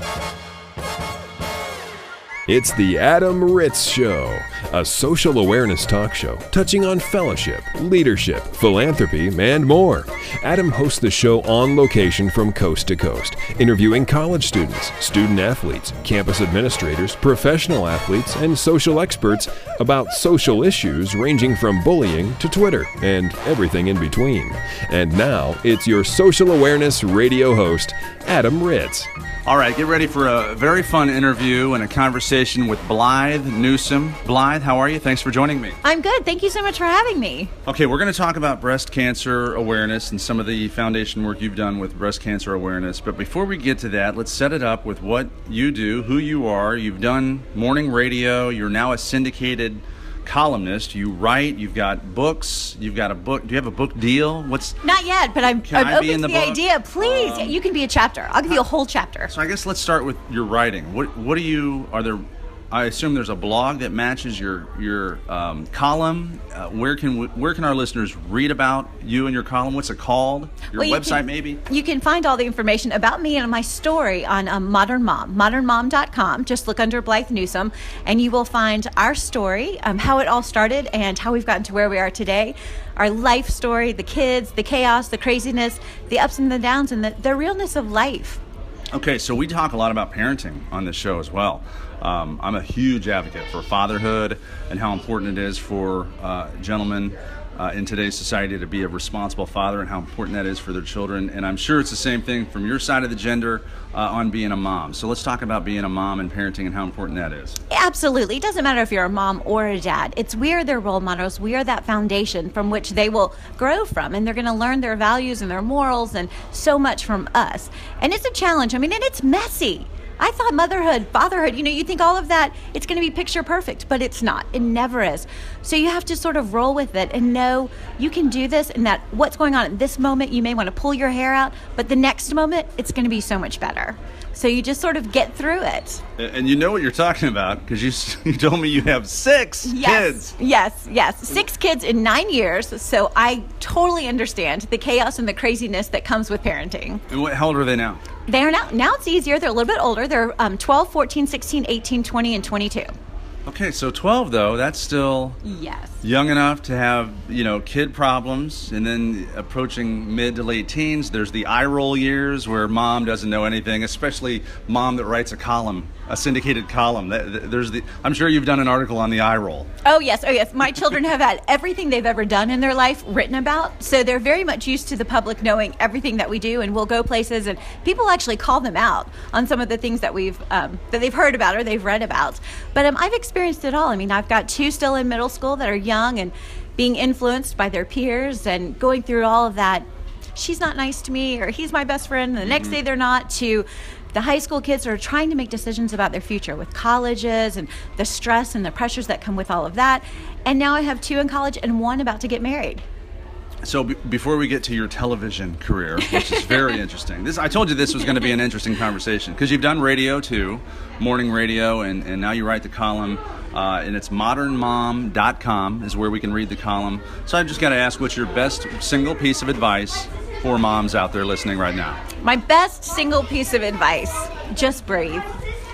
you it's the Adam Ritz Show, a social awareness talk show touching on fellowship, leadership, philanthropy, and more. Adam hosts the show on location from coast to coast, interviewing college students, student athletes, campus administrators, professional athletes, and social experts about social issues ranging from bullying to Twitter and everything in between. And now, it's your social awareness radio host, Adam Ritz. All right, get ready for a very fun interview and a conversation with Blythe Newsome. Blythe, how are you? Thanks for joining me. I'm good. Thank you so much for having me. Okay, we're going to talk about breast cancer awareness and some of the foundation work you've done with breast cancer awareness. But before we get to that, let's set it up with what you do, who you are. You've done morning radio, you're now a syndicated columnist. You write. You've got books. You've got a book. Do you have a book deal? What's not yet? But I'm, I'm open to the the, book? idea. Please, Um, you can be a chapter. I'll give you a whole chapter. so? I guess let's start with your writing. What What do you? Are there? I assume there's a blog that matches your your um, column. Uh, where can we, where can our listeners read about you and your column? What's it called? Your Well, you website, can- maybe. You can find all the information about me and my story on um, Modern Mom, modernmom.com. Just look under Blythe Newsome, and you will find our story, um, how it all started, and how we've gotten to where we are today. Our life story, the kids, the chaos, the craziness, the ups and the downs, and the, the realness of life. Okay, so we talk a lot about parenting on this show as well. Um, I'm a huge advocate for fatherhood and how important it is for uh, gentlemen uh, in today's society to be a responsible father and how important that is for their children. And I'm sure it's the same thing from your side of the gender uh, on being a mom. So let's talk about being a mom and parenting and how important that is. Absolutely. It doesn't matter if you're a mom or a dad. It's we are their role models. We are that foundation from which they will grow from, and they're going to learn their values and their morals and so much from us. And it's a challenge. I mean, and it's messy. I thought motherhood, fatherhood, you know, you think all of that, it's going to be picture perfect, but it's not. It never is. So you have to sort of roll with it and know you can do this and that what's going on at this moment, you may want to pull your hair out, but the next moment, it's going to be so much better. So you just sort of get through it. And you know what you're talking about because you, you told me you have six Yes. kids. Yes, yes. Six kids in nine years. So I totally understand the chaos and the craziness that comes with parenting. And what, how old are they now? They are now, now it's easier. They're a little bit older. They're um, 12, 14, 16, 18, 20, and 22. Okay, so 12 though, that's still Yes. young enough to have you know kid problems and then approaching mid to late teens there's the eye roll years where mom doesn't know anything especially mom that writes a column a syndicated column there's the i'm sure you've done an article on the eye roll Oh, yes. Oh, yes. My children have had everything they've ever done in their life written about. So they're very much used to the public knowing everything that we do, and we'll go places, and people actually call them out on some of the things that we've um, that they've heard about or they've read about. But um, I've experienced it all. I mean, I've got two still in middle school that are young and being influenced by their peers and going through all of that. She's not nice to me, or he's my best friend. And the next day they're not. To the high school kids are trying to make decisions about their future with colleges and the stress and the pressures that come with all of that. And now I have two in college and one about to get married. so be- before we get to your television career which is very interesting this i told you this was going to be an interesting conversation because you've done radio too morning radio and, and now you write the column uh, and it's modernmom.com is where we can read the column so i just got to ask what's your best single piece of advice for moms out there listening right now My best single piece of advice just breathe.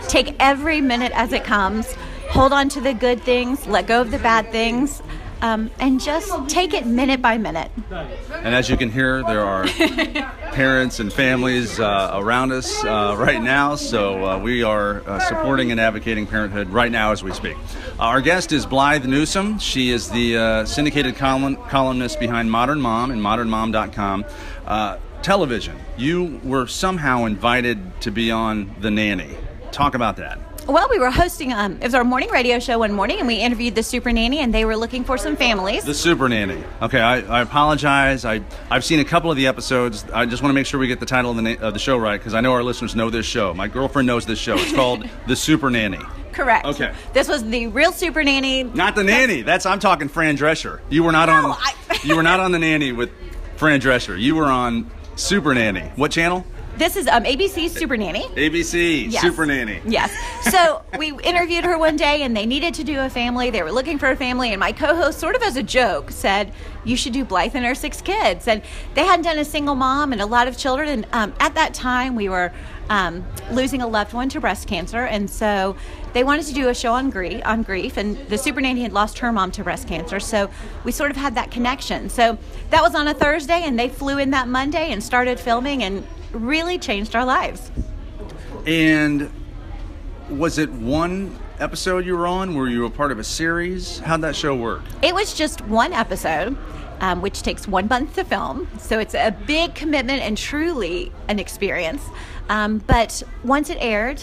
Take every minute as it comes. Hold on to the good things, let go of the bad things, um, and just take it minute by minute. And as you can hear, there are parents and families uh, around us uh, right now, so uh, we are uh, supporting and advocating parenthood right now as we speak. our guest is Blythe Newsome. She is the uh, syndicated column- columnist behind Modern Mom and modernmom.com. Uh, television, you were somehow invited to be on The Nanny. Talk about that. Well, we were hosting, um, it was our morning radio show one morning, and we interviewed the super nanny, and they were looking for some families. The Super Nanny. Okay, I, I apologize. I I've seen a couple of the episodes. I just want to make sure we get the title of the na- of the show right because I know our listeners know this show. My girlfriend knows this show. It's called The Super Nanny. Correct. Okay. This was the real super nanny. Not the nanny. That's I'm talking Fran Drescher. You were not No, on. I- you were not on the nanny with Fran Drescher. You were on Super Nanny. What channel? This is um, ABC's Super Nanny. ABC, Yes. Super Nanny. Yes. So we interviewed her one day, and they needed to do a family. They were looking for a family, and my co-host, sort of as a joke, said, "You should do Blythe and her six kids." And they hadn't done a single mom and a lot of children. And um, at that time, we were um, losing a loved one to breast cancer, and so they wanted to do a show on grief. On grief, and the super nanny had lost her mom to breast cancer, so we sort of had that connection. So that was on a Thursday, and they flew in that Monday and started filming, and really changed our lives. And was it one episode you were on? Were you a part of a series? How'd that show work? It was just one episode, um, which takes one month to film. So it's a big commitment and truly an experience. Um, but once it aired,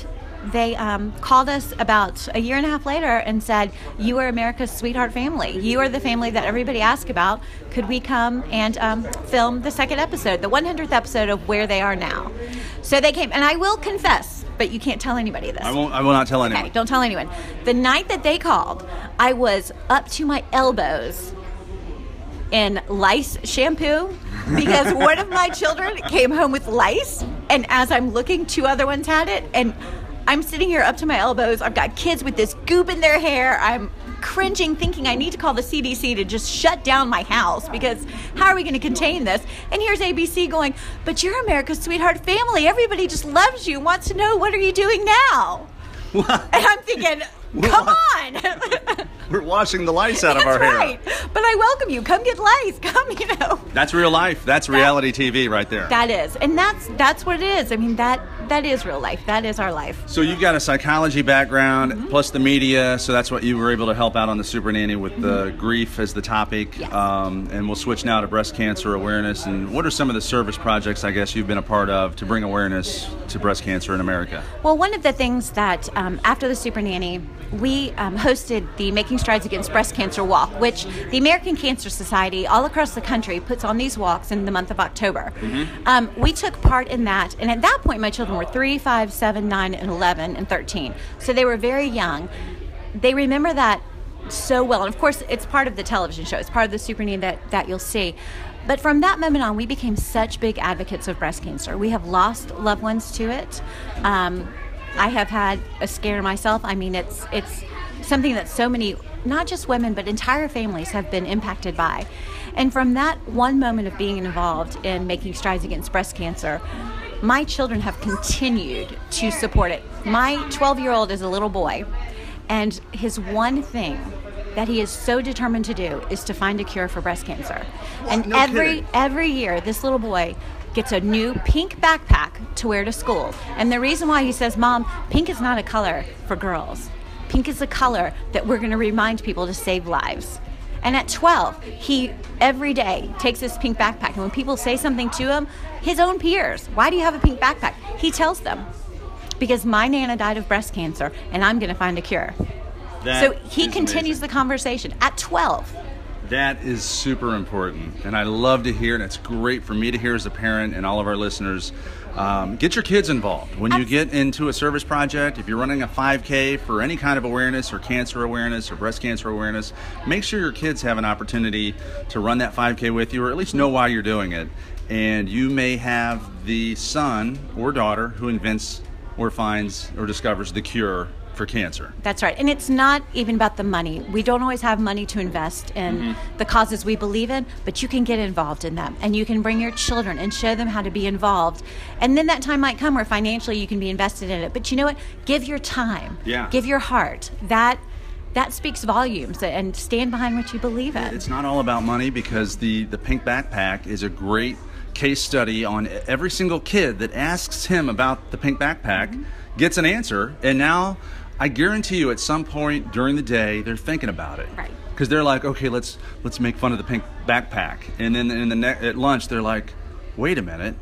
they um, called us about a year and a half later and said, You are America's sweetheart family. You are the family that everybody asks about. Could we come and um, film the second episode, the 100th episode of Where They Are Now? So they came, and I will confess, but you can't tell anybody this. I won't. I will not tell anyone. Okay, don't tell anyone. The night that they called, I was up to my elbows in lice shampoo because one of my children came home with lice, and as I'm looking, two other ones had it, and I'm sitting here up to my elbows. I've got kids with this goop in their hair. I'm cringing, thinking I need to call the CDC to just shut down my house because how are we going to contain this? And here's ABC going, but you're America's sweetheart family. Everybody just loves you, wants to know what are you doing now? And I'm thinking, come on. We're washing the lice out of That's our hair. right. But I welcome you. Come get lice. Come, you know. That's real life. That's reality TV right there. That is, and that's that's what it is. I mean that that is real life. That is our life. so you've got a psychology background Mm-hmm. plus the media, so that's what you were able to help out on the Super Nanny with the grief as the topic. Mm-hmm. Yes. Um, and we'll switch now to breast cancer awareness. And what are some of the service projects I guess you've been a part of to bring awareness to breast cancer in America? Well, one of the things that um, after the Super Nanny, we um, hosted the Making Strides Against Breast Cancer Walk, which the American Cancer Society all across the country puts on these walks in the month of October. Um, we took part in that, and at that point, my children were three, five, seven, nine, and 11, and 13. So they were very young. They remember that so well. And of course, it's part of the television show, it's part of the Super Nanny that, that you'll see. But from that moment on, we became such big advocates of breast cancer. We have lost loved ones to it. Um, I have had a scare myself. I mean, it's it's something that so many, not just women, but entire families have been impacted by. And from that one moment of being involved in making strides against breast cancer, my children have continued to support it. My 12 year old is a little boy, and his one thing that he is so determined to do is to find a cure for breast cancer. And No every kidding. every year this little boy gets a new pink backpack to wear to school. And the reason why he says, "Mom, pink is not a color for girls. Pink is a color that we're going to remind people to save lives." And at 12, he every day takes this pink backpack. And when people say something to him, his own peers, why do you have a pink backpack? He tells them, because my Nana died of breast cancer and I'm going to find a cure. That so he continues amazing. the conversation at 12. That is super important, and I love to hear, and it's great for me to hear as a parent and all of our listeners. Um, get your kids involved when you get into a service project. If you're running a 5K for any kind of awareness or cancer awareness or breast cancer awareness, make sure your kids have an opportunity to run that 5K with you, or at least know why you're doing it. And you may have the son or daughter who invents or finds or discovers the cure for cancer. That's right. And it's not even about the money. We don't always have money to invest in Mm-hmm. the causes we believe in, but you can get involved in them and you can bring your children and show them how to be involved. And then that time might come where financially you can be invested in it. But you know what? Give your time. Yeah. Give your heart. That that speaks volumes and stand behind what you believe in. It's not all about money because the, the pink backpack is a great case study on every single kid that asks him about the pink backpack Mm-hmm. gets an answer and now I guarantee you at some point during the day they're thinking about it. Right. Because they're like, okay, let's let's make fun of the pink backpack, and then in the ne- at lunch they're like, wait a minute,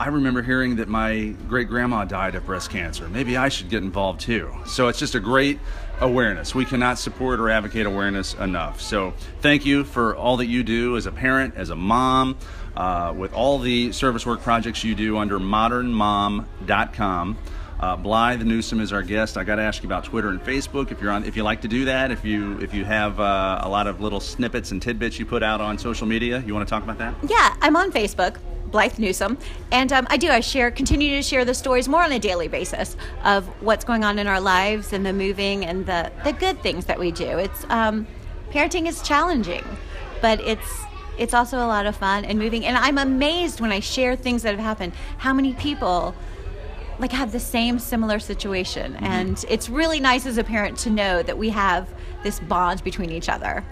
I remember hearing that my great grandma died of breast cancer. Maybe I should get involved too. So it's just a great awareness. We cannot support or advocate awareness enough. So thank you for all that you do as a parent, as a mom, uh, with all the service work projects you do under modernmom.com. Uh, Blythe Newsome is our guest. I got to ask you about Twitter and Facebook. If you're on, if you like to do that, if you if you have uh, a lot of little snippets and tidbits you put out on social media, you want to talk about that? Yeah, I'm on Facebook. Blythe Newsome, and um, I do. I share, continue to share the stories more on a daily basis of what's going on in our lives and the moving and the the good things that we do. It's um, parenting is challenging, but it's it's also a lot of fun and moving. And I'm amazed when I share things that have happened. How many people like have the same similar situation, mm-hmm. and it's really nice as a parent to know that we have this bond between each other.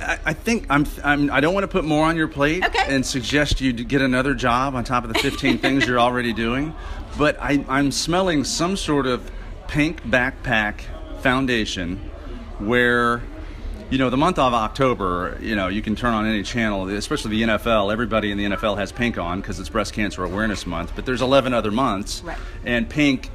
I think I'm, I'm. I don't want to put more on your plate okay. and suggest you get another job on top of the 15 things you're already doing. But I, I'm smelling some sort of pink backpack foundation where you know, the month of October, you know, you can turn on any channel, especially the NFL. Everybody in the NFL has pink on because it's Breast Cancer Awareness Month. But there's 11 other months, right. and pink.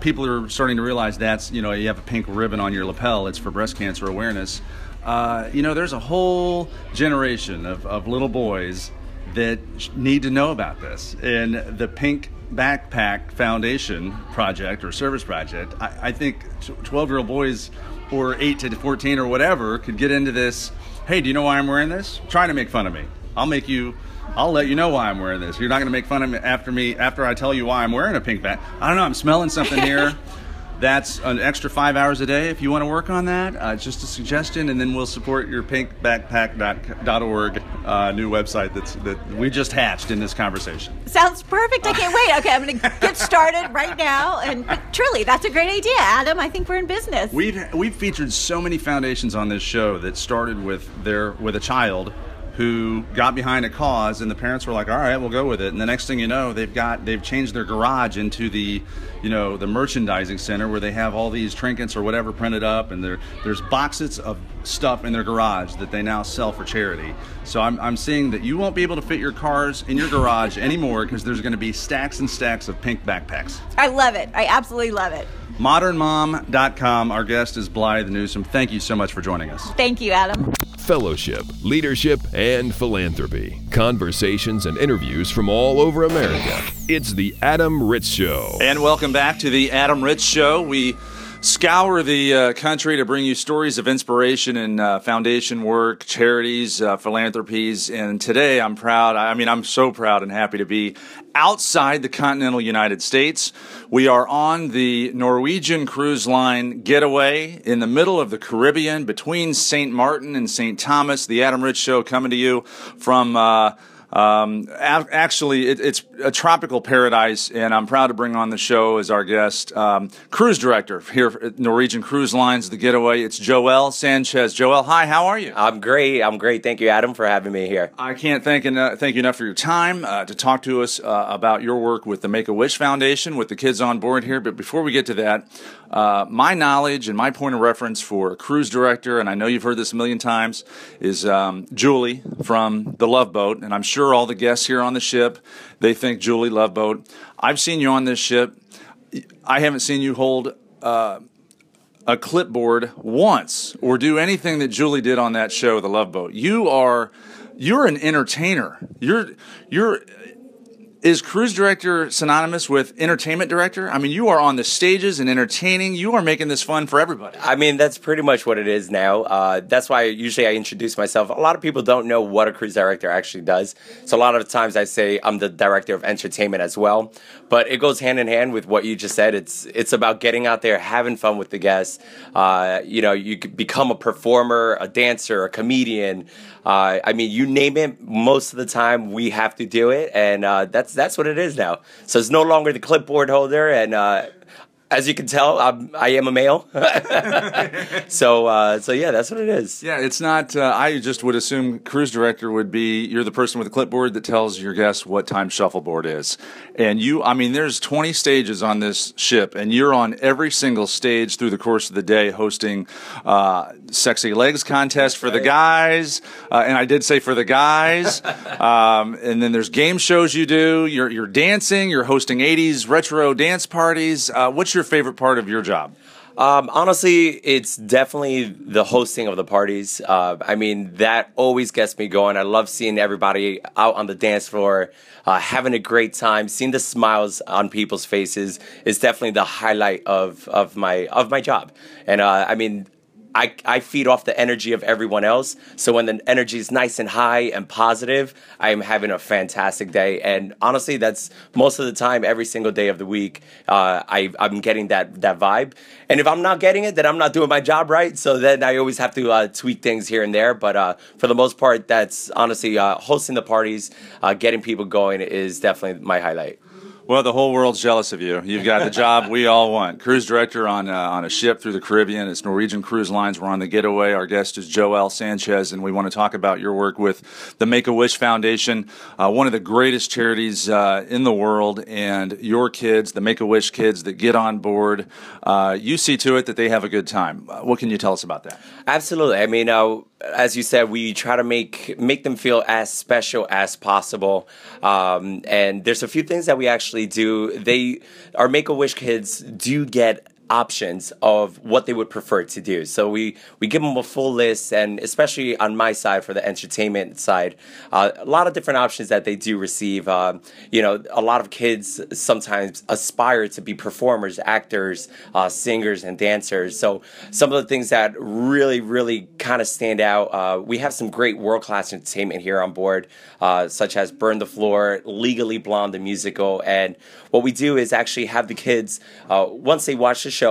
People are starting to realize that's you know you have a pink ribbon on your lapel. It's for breast cancer awareness uh, you know, there's a whole generation of, of little boys that need to know about this. And the Pink Backpack Foundation project or service project, I, I think 12 year old boys or 8 to 14 or whatever could get into this. Hey, do you know why I'm wearing this? Trying to make fun of me. I'll make you. I'll let you know why I'm wearing this. You're not going to make fun of me after me after I tell you why I'm wearing a pink back. I don't know. I'm smelling something here. That's an extra five hours a day if you want to work on that. Uh, just a suggestion, and then we'll support your pinkbackpack.org uh, new website that's that we just hatched in this conversation. Sounds perfect. I can't wait. Okay, I'm going to get started right now. And truly, that's a great idea, Adam. I think we're in business. We've we've featured so many foundations on this show that started with their with a child who got behind a cause and the parents were like all right we'll go with it. And the next thing you know they've got they've changed their garage into the you know the merchandising center where they have all these trinkets or whatever printed up and there there's boxes of stuff in their garage that they now sell for charity. So i'm, I'm seeing that you won't be able to fit your cars in your garage anymore because there's going to be stacks and stacks of pink backpacks. I love it. I absolutely love it. Modernmom.com our guest is blythe newsome thank you so much for joining us. Thank you adam fellowship, leadership, and philanthropy. Conversations and interviews from all over America. It's The Adam Ritz Show. And welcome back to The Adam Ritz Show. We scour the uh, country to bring you stories of inspiration and uh, foundation work, charities, uh, philanthropies. And today I'm proud, I mean, I'm so proud and happy to be outside the continental United States. We are on the Norwegian Cruise Line getaway in the middle of the Caribbean between St. Martin and St. Thomas. The Adam Ritz Show coming to you from uh, um, actually, it, it's a tropical paradise, and I'm proud to bring on the show as our guest, um, cruise director here at Norwegian Cruise Lines, The Getaway. It's Joel Sanchez. Joel, hi, how are you? I'm great. I'm great. Thank you, Adam, for having me here. I can't thank, enough, thank you enough for your time uh, to talk to us uh, about your work with the Make a Wish Foundation, with the kids on board here. But before we get to that, uh, my knowledge and my point of reference for a cruise director, and I know you've heard this a million times, is um, Julie from the Love Boat, and I'm sure all the guests here on the ship they think Julie Love Boat. I've seen you on this ship. I haven't seen you hold. Uh, a clipboard once or do anything that Julie did on that show, The Love Boat. You are you're an entertainer. You're you're is cruise director synonymous with entertainment director? I mean, you are on the stages and entertaining. You are making this fun for everybody. I mean, that's pretty much what it is now. Uh, that's why usually I introduce myself. A lot of people don't know what a cruise director actually does. So a lot of times I say I'm the director of entertainment as well. But it goes hand in hand with what you just said. It's it's about getting out there, having fun with the guests. Uh, you know, you become a performer, a dancer, a comedian. Uh, I mean, you name it. Most of the time, we have to do it, and uh, that's that's what it is now. So it's no longer the clipboard holder, and uh, as you can tell, I'm, I am a male. so, uh, so yeah, that's what it is. Yeah, it's not. Uh, I just would assume cruise director would be you're the person with the clipboard that tells your guests what time shuffleboard is, and you. I mean, there's 20 stages on this ship, and you're on every single stage through the course of the day, hosting uh, sexy legs contest for the guys, uh, and I did say for the guys, um, and then there's game shows you do. You're you're dancing. You're hosting 80s retro dance parties. Uh, what's your favorite part of your job? Um, honestly, it's definitely the hosting of the parties. Uh, I mean, that always gets me going. I love seeing everybody out on the dance floor, uh, having a great time, seeing the smiles on people's faces is definitely the highlight of, of my of my job. And uh, I mean, I, I feed off the energy of everyone else. So when the energy is nice and high and positive, I am having a fantastic day. And honestly, that's most of the time, every single day of the week, uh, I, I'm getting that, that vibe. And if I'm not getting it, then I'm not doing my job right. So then I always have to uh, tweak things here and there. But uh, for the most part, that's honestly uh, hosting the parties, uh, getting people going is definitely my highlight. Well, the whole world's jealous of you. You've got the job we all want. Cruise director on uh, on a ship through the Caribbean. It's Norwegian Cruise Lines. We're on the getaway. Our guest is Joel Sanchez, and we want to talk about your work with the Make a Wish Foundation, uh, one of the greatest charities uh, in the world. And your kids, the Make a Wish kids that get on board, uh, you see to it that they have a good time. Uh, what can you tell us about that? Absolutely. I mean, uh, as you said, we try to make make them feel as special as possible. Um, and there's a few things that we actually do. They our Make a Wish kids do get options of what they would prefer to do. So we we give them a full list, and especially on my side for the entertainment side, uh, a lot of different options that they do receive. Uh, you know, a lot of kids sometimes aspire to be performers, actors, uh, singers, and dancers. So some of the things that really, really kind of stand out. Uh, we have some great world class entertainment here on board, uh, such as Burn the Floor, Legally Blonde, the musical, and what we do is actually have the kids uh, once they watch the show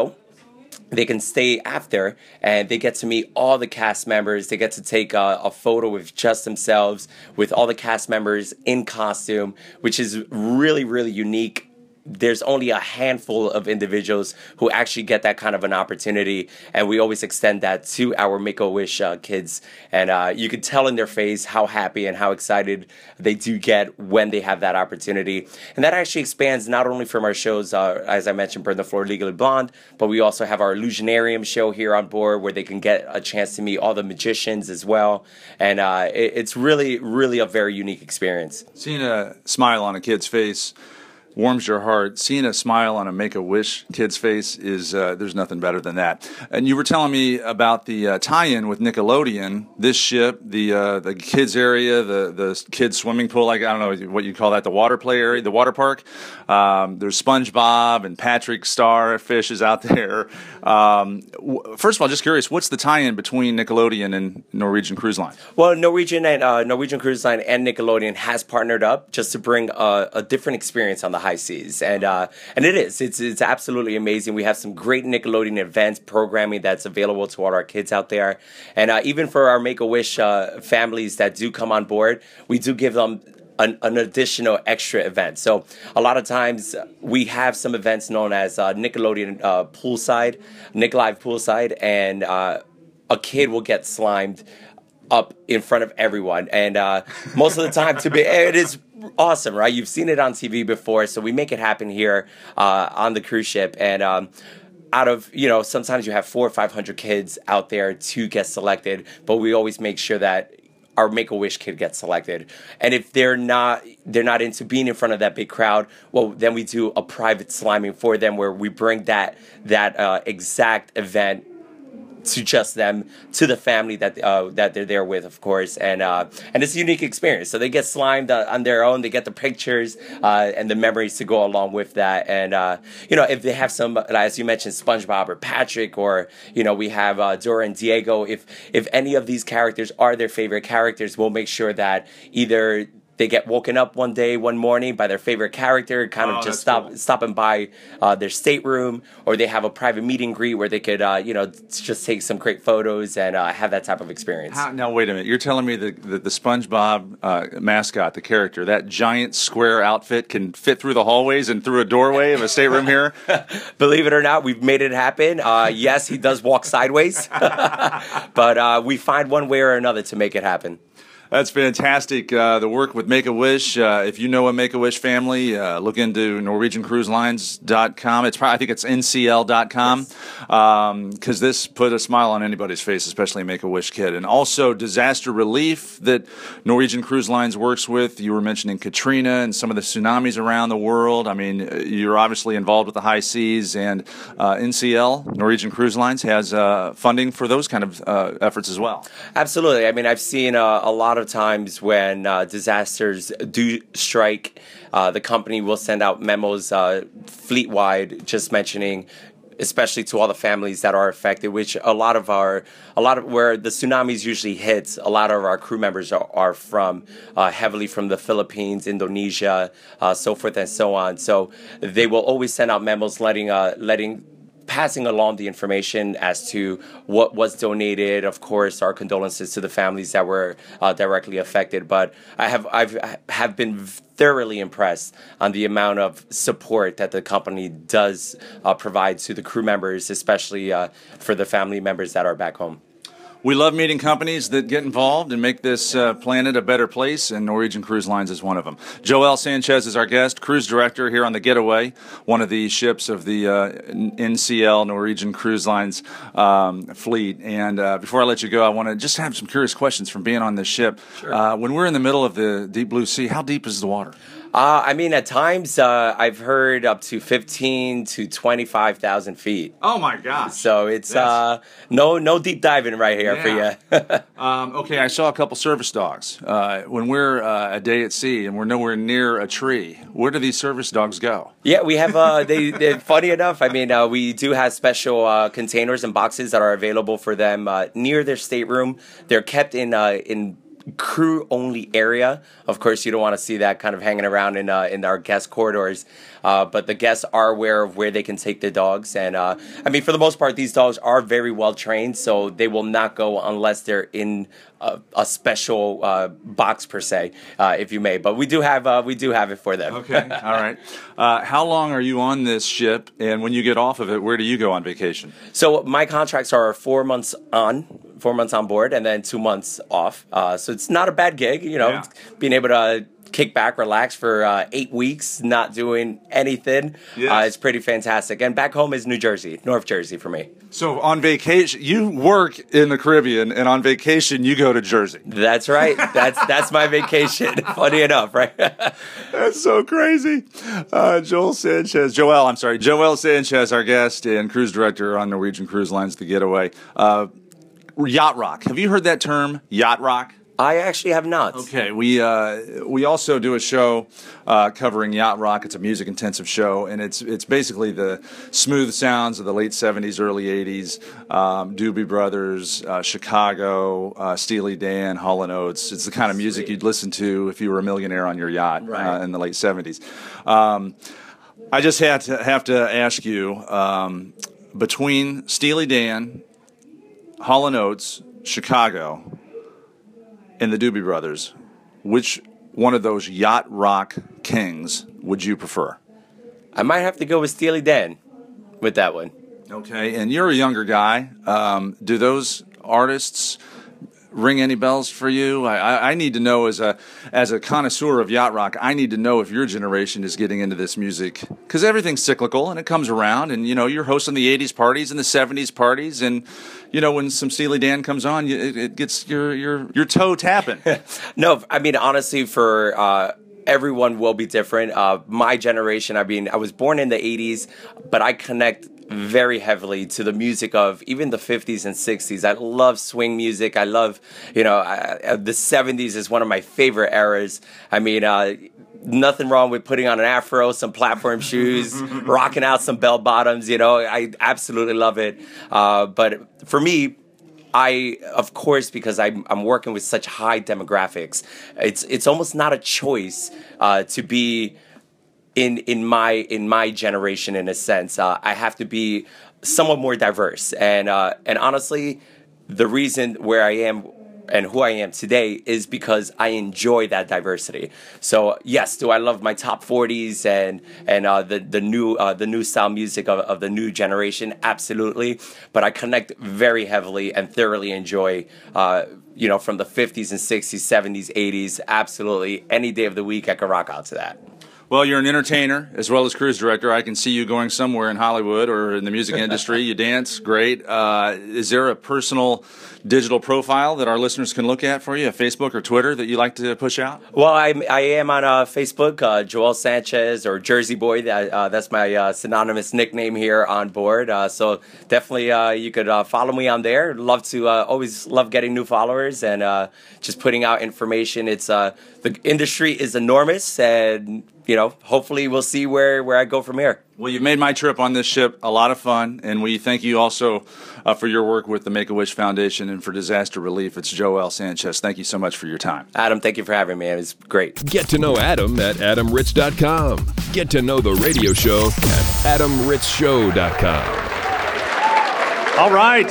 they can stay after and they get to meet all the cast members. They get to take a, a, photo with just themselves, with all the cast members in costume, which is really, really unique there's only a handful of individuals who actually get that kind of an opportunity, and we always extend that to our Make a Wish uh, kids. And uh, you can tell in their face how happy and how excited they do get when they have that opportunity. And that actually expands not only from our shows, uh, as I mentioned, Burn the Floor Legally Blonde, but we also have our Illusionarium show here on board where they can get a chance to meet all the magicians as well. And uh, it, it's really, really a very unique experience. Seeing a smile on a kid's face warms your heart. Seeing a smile on a Make a Wish kid's face is uh, there's nothing better than that. And you were telling me about the uh, tie-in with Nickelodeon. This ship, the uh, the kids area, the the kids swimming pool, like I don't know what you call that, the water play area, the water park. Um, there's SpongeBob and Patrick Starfish is out there. Um, w- first of all, just curious, what's the tie-in between Nickelodeon and Norwegian Cruise Line? Well, Norwegian and uh, Norwegian Cruise Line and Nickelodeon has partnered up just to bring a, a different experience on the high seas, and uh, and it is. It's it's absolutely amazing. We have some great Nickelodeon events programming that's available to all our kids out there, and uh, even for our Make a Wish uh, families that do come on board, we do give them an, an, additional extra event. So a lot of times we have some events known as uh, Nickelodeon uh, Poolside, Nick Live Poolside, and uh, a kid will get slimed up in front of everyone. And uh, most of the time, to be it is awesome, right? You've seen it on TV before, so we make it happen here uh, on the cruise ship, and. Um, out of you know sometimes you have four or five hundred kids out there to get selected but we always make sure that our make a wish kid gets selected and if they're not they're not into being in front of that big crowd well then we do a private sliming for them where we bring that that uh, exact event to just them, to the family that uh, that they're there with, of course, and uh, and it's a unique experience. So they get slimed uh, on their own. They get the pictures uh, and the memories to go along with that. And uh, you know, if they have some, as you mentioned, SpongeBob or Patrick, or you know, we have uh, Dora and Diego. If if any of these characters are their favorite characters, we'll make sure that either they get woken up one day, one morning by their favorite character, kind of oh, just stop cool. stopping by uh, their stateroom, or they have a private meet and greet where they could, uh, you know, just take some great photos and uh, have that type of experience. How, now, wait a minute. You're telling me that the, the, SpongeBob uh, mascot, the character, that giant square outfit can fit through the hallways and through a doorway of a stateroom here? Believe it or not, we've made it happen. Uh, yes, he does walk sideways, but uh, we find one way or another to make it happen. That's fantastic. Uh, the work with Make a Wish. Uh, if you know a Make a Wish family, uh, look into NorwegianCruiseLines.com. It's probably, I think it's NCL.com because yes. um, this put a smile on anybody's face, especially a Make a Wish kid. And also disaster relief that Norwegian Cruise Lines works with. You were mentioning Katrina and some of the tsunamis around the world. I mean, you're obviously involved with the high seas, and uh, NCL, Norwegian Cruise Lines, has uh, funding for those kind of uh, efforts as well. Absolutely. I mean, I've seen a lot of of times when uh, disasters do strike, uh, the company will send out memos uh, fleet wide just mentioning especially to all the families that are affected. Which a lot of our, a lot of where the tsunamis usually hits, a lot of our crew members are, are from uh, heavily from the Philippines, Indonesia, uh, so forth and so on. So they will always send out memos letting uh, letting passing along the information as to what was donated. Of course, our condolences to the families that were uh, directly affected. But I have I've have been thoroughly impressed on the amount of support that the company does uh, provide to the crew members, especially uh, for the family members that are back home. We love meeting companies that get involved and make this uh, planet a better place, and Norwegian Cruise Lines is one of them. Joel Sanchez is our guest, cruise director here on the Getaway, one of the ships of the uh, NCL Norwegian Cruise Lines um, fleet. And uh, before I let you go, I want to just have some curious questions from being on this ship. Sure. Uh, when we're in the middle of the deep blue sea, how deep is the water? Uh, I mean, at times uh, I've heard up to fifteen to twenty five thousand feet. Oh my gosh! So it's uh, no no deep diving right here yeah. for you. um, okay, I saw a couple service dogs. Uh, when we're uh, a day at sea and we're nowhere near a tree, where do these service dogs go? Yeah, we have. Uh, they, they funny enough. I mean, we do have special containers and boxes that are available for them near their stateroom. They're kept in in crew only area. Of course, you don't want to see that kind of hanging around in uh, in our guest corridors. Uh, but the guests are aware of where they can take the dogs, and uh, I mean, for the most part, these dogs are very well trained, so they will not go unless they're in a, a special uh, box per se, uh, if you may. But we do have uh, we do have it for them. Okay, all right. how long are you on this ship, and when you get off of it, where do you go on vacation? So my contracts are four months on, four months on board, and then two months off. so it's not a bad gig, you know, yeah. being able to kick back, relax for uh, eight weeks, not doing anything. Yes. Uh, it's pretty fantastic. And back home is New Jersey, North Jersey for me. So on vacation, you work in the Caribbean, and on vacation, you go to Jersey. That's right. That's that's my vacation. Funny enough, right? that's so crazy. Uh, Joel Sanchez, Joel, I'm sorry, Joel Sanchez, our guest and cruise director on Norwegian Cruise Lines, The Getaway. Uh, yacht rock. Have you heard that term, yacht rock? I actually have not. Okay, we uh, we also do a show uh, covering yacht rock. It's a music intensive show, and it's it's basically the smooth sounds of the late '70s, early '80s. Um, Doobie Brothers, uh, Chicago, uh, Steely Dan, Hall and Oates. It's the kind of music you'd listen to if you were a millionaire on your yacht uh, right. in the late '70s. Um, I just had to have to ask you um, between Steely Dan, Hall and Oates, Chicago and the Doobie Brothers, which one of those yacht rock kings would you prefer? I might have to go with Steely Dan with that one. Okay, and you're a younger guy. Um, do those artists ring any bells for you? I, I, need to know as a as a connoisseur of yacht rock. I need to know if your generation is getting into this music because everything's cyclical and it comes around. And you know, you're hosting the '80s parties and the '70s parties, and you know, when some Steely Dan comes on, it, it gets your your your toe tapping. no, I mean honestly, for. Uh, everyone will be different. Uh, my generation, I mean, I was born in the 80s, but I connect very heavily to the music of even the 50s and 60s. I love swing music. I love, you know, I, the 70s is one of my favorite eras. I mean, uh, nothing wrong with putting on an afro, some platform shoes, rocking out some bell bottoms. You know, I absolutely love it. Uh, but for me, I, of course, because I'm, I'm working with such high demographics, it's it's almost not a choice uh, to be in in my in my generation in a sense uh, i have to be somewhat more diverse. And uh, and honestly the reason where i am and who i am today is because i enjoy that diversity. So yes do i love my top 40s and and uh, the the new uh, the new style music of, of the new generation? Absolutely. But i connect very heavily and thoroughly enjoy uh, you know from the 50s and 60s 70s 80s absolutely any day of the week i can rock out to that well, you're an entertainer as well as cruise director. I can see you going somewhere in Hollywood or in the music industry. you dance, great. Uh, is there a personal digital profile that our listeners can look at for you, a Facebook or Twitter that you like to push out? Well, I, I am on uh, Facebook, uh, Joel Sanchez or Jersey Boy. That, uh, that's my uh, synonymous nickname here on board. Uh, so definitely you could follow me on there. Love to always love getting new followers and just putting out information. It's the industry is enormous and you know, hopefully we'll see where, where I go from here. Well, you've made my trip on this ship a lot of fun, and we thank you also uh, for your work with the Make a Wish Foundation and for disaster relief. It's Joel Sanchez. Thank you so much for your time. Adam, thank you for having me. It was great. Get to know Adam at adamritz.com. Get to know the radio show at adamritzshow.com. All right.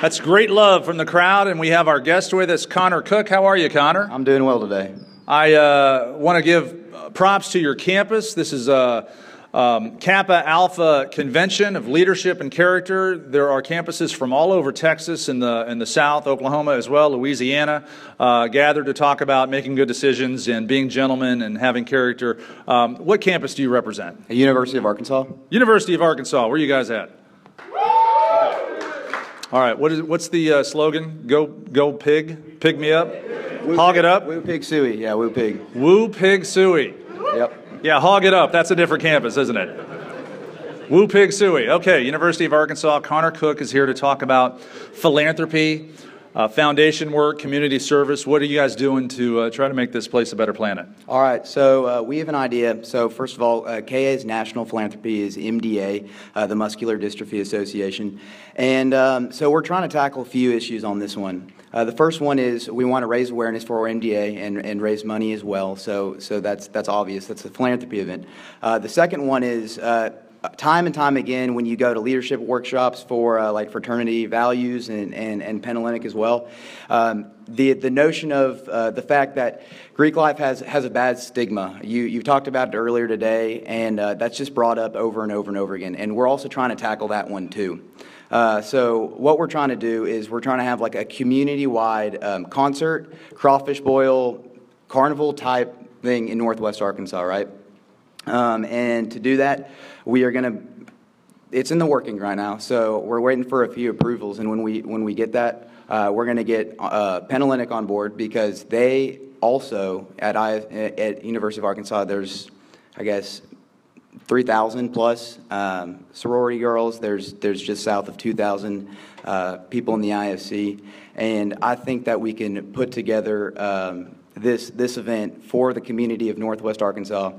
That's great love from the crowd, and we have our guest with us, Connor Cook. How are you, Connor? I'm doing well today. I uh, want to give uh, props to your campus. This is a um, Kappa Alpha Convention of Leadership and Character. There are campuses from all over Texas and the in the South, Oklahoma as well, Louisiana, uh, gathered to talk about making good decisions and being gentlemen and having character. Um, what campus do you represent? University of Arkansas. University of Arkansas. Where are you guys at? All right. What is what's the uh, slogan? Go go pig, pig me up, hog it up. Woo pig suey. Yeah, woo pig. Woo pig suey. Yep. Yeah, hog it up. That's a different campus, isn't it? Woo Pig Suey. Okay, University of Arkansas. Connor Cook is here to talk about philanthropy, uh, foundation work, community service. What are you guys doing to uh, try to make this place a better planet? All right, so uh, we have an idea. So, first of all, uh, KA's national philanthropy is MDA, uh, the Muscular Dystrophy Association. And um, so we're trying to tackle a few issues on this one. Uh, the first one is we want to raise awareness for our MDA and, and raise money as well. So, so that's, that's obvious. That's a philanthropy event. The second one is time and time again when you go to leadership workshops for uh, like fraternity values and, and, and Panhellenic as well, um, the, the notion of uh, the fact that Greek life has, has a bad stigma. You, you've talked about it earlier today, and uh, that's just brought up over and over and over again. And we're also trying to tackle that one too. Uh, so what we're trying to do is we're trying to have like a community-wide um, concert, crawfish boil, carnival type thing in Northwest Arkansas, right? Um, and to do that, we are going to. It's in the working right now, so we're waiting for a few approvals, and when we when we get that, uh, we're going to get uh, on board because they also at I, at University of Arkansas. There's, I guess, 3,000 plus um, sorority girls. There's, there's just south of 2,000 uh, people in the IFC. And I think that we can put together um, this, this event for the community of Northwest Arkansas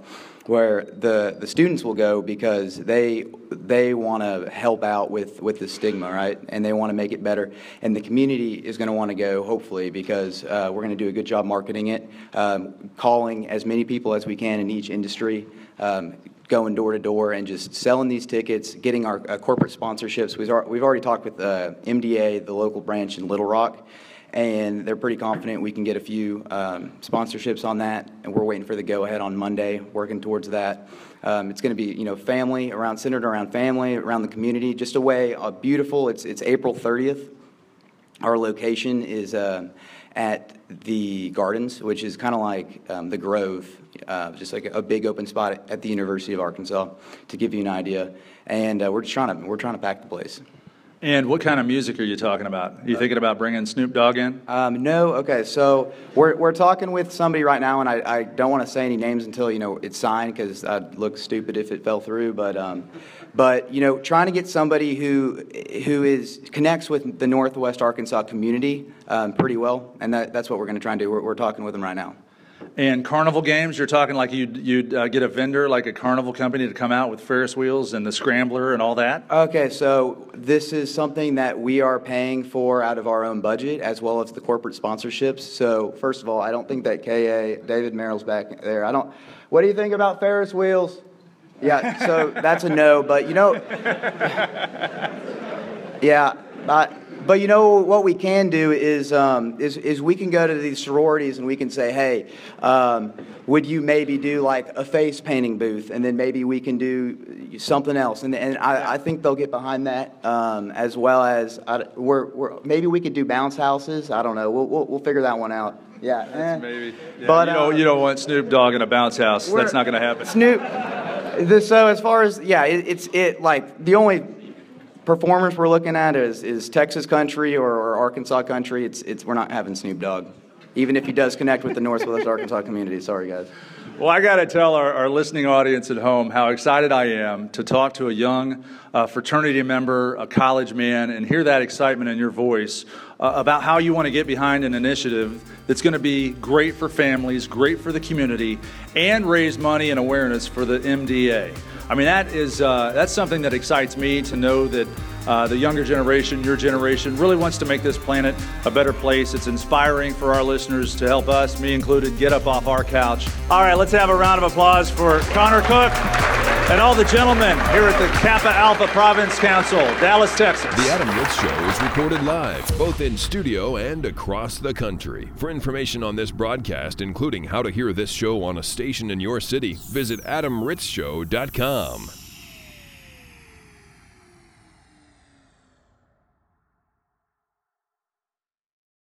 where the, the students will go because they, they want to help out with, with the stigma, right? And they want to make it better. And the community is going to want to go, hopefully, because uh, we're going to do a good job marketing it, um, calling as many people as we can in each industry. Um, going door to door and just selling these tickets, getting our uh, corporate sponsorships. We've, we've already talked with uh, MDA, the local branch in Little Rock, and they're pretty confident we can get a few um, sponsorships on that. And we're waiting for the go ahead on Monday, working towards that. Um, it's going to be, you know, family around centered around family, around the community. Just a way, uh, beautiful. It's it's April 30th. Our location is uh, at the Gardens, which is kind of like um, the Grove, uh, just like a, big open spot at the University of Arkansas, to give you an idea. And uh, we're just trying to we're trying to pack the place. And what kind of music are you talking about? Are you thinking about bringing Snoop Dogg in? Um, no. Okay. So we're, we're talking with somebody right now, and I, I don't want to say any names until you know it's signed because I'd look stupid if it fell through. But um, but you know, trying to get somebody who who is connects with the Northwest Arkansas community um, pretty well, and that, that's what we're going to try and do. We're, we're talking with them right now. And carnival games, you're talking like you'd, you'd uh, get a vendor, like a carnival company, to come out with Ferris wheels and the scrambler and all that? Okay, so this is something that we are paying for out of our own budget as well as the corporate sponsorships. So, first of all, I don't think that KA, David Merrill's back there. I don't, what do you think about Ferris wheels? Yeah, so that's a no, but you know, yeah, but but you know what we can do is, um, is, is we can go to these sororities and we can say, hey, um, would you maybe do like a face painting booth, and then maybe we can do something else, and, and I, I think they'll get behind that um, as well as I, we're, we're, maybe we could do bounce houses. I don't know. We'll, we'll, we'll figure that one out. Yeah, eh. maybe. Yeah, but you don't, uh, you don't want Snoop Dogg in a bounce house. That's not going to happen. Snoop. so as far as yeah, it, it's it like the only performers we're looking at is, is Texas country or, or, Arkansas country. It's, it's, we're not having Snoop Dogg. Even if he does connect with the Northwest Arkansas community. Sorry, guys. Well, I got to tell our, our, listening audience at home how excited I am to talk to a young uh, fraternity member, a college man, and hear that excitement in your voice uh, about how you want to get behind an initiative that's going to be great for families, great for the community, and raise money and awareness for the MDA. I mean, that is uh, that's something that excites me to know that uh, the younger generation, your generation, really wants to make this planet a better place. It's inspiring for our listeners to help us, me included, get up off our couch. All right, let's have a round of applause for Connor Cook and all the gentlemen here at the Kappa Alpha Province Council, Dallas, Texas. The Adam Ritz Show is recorded live, both in studio and across the country. For information on this broadcast, including how to hear this show on a station in your city, visit adamritzshow.com.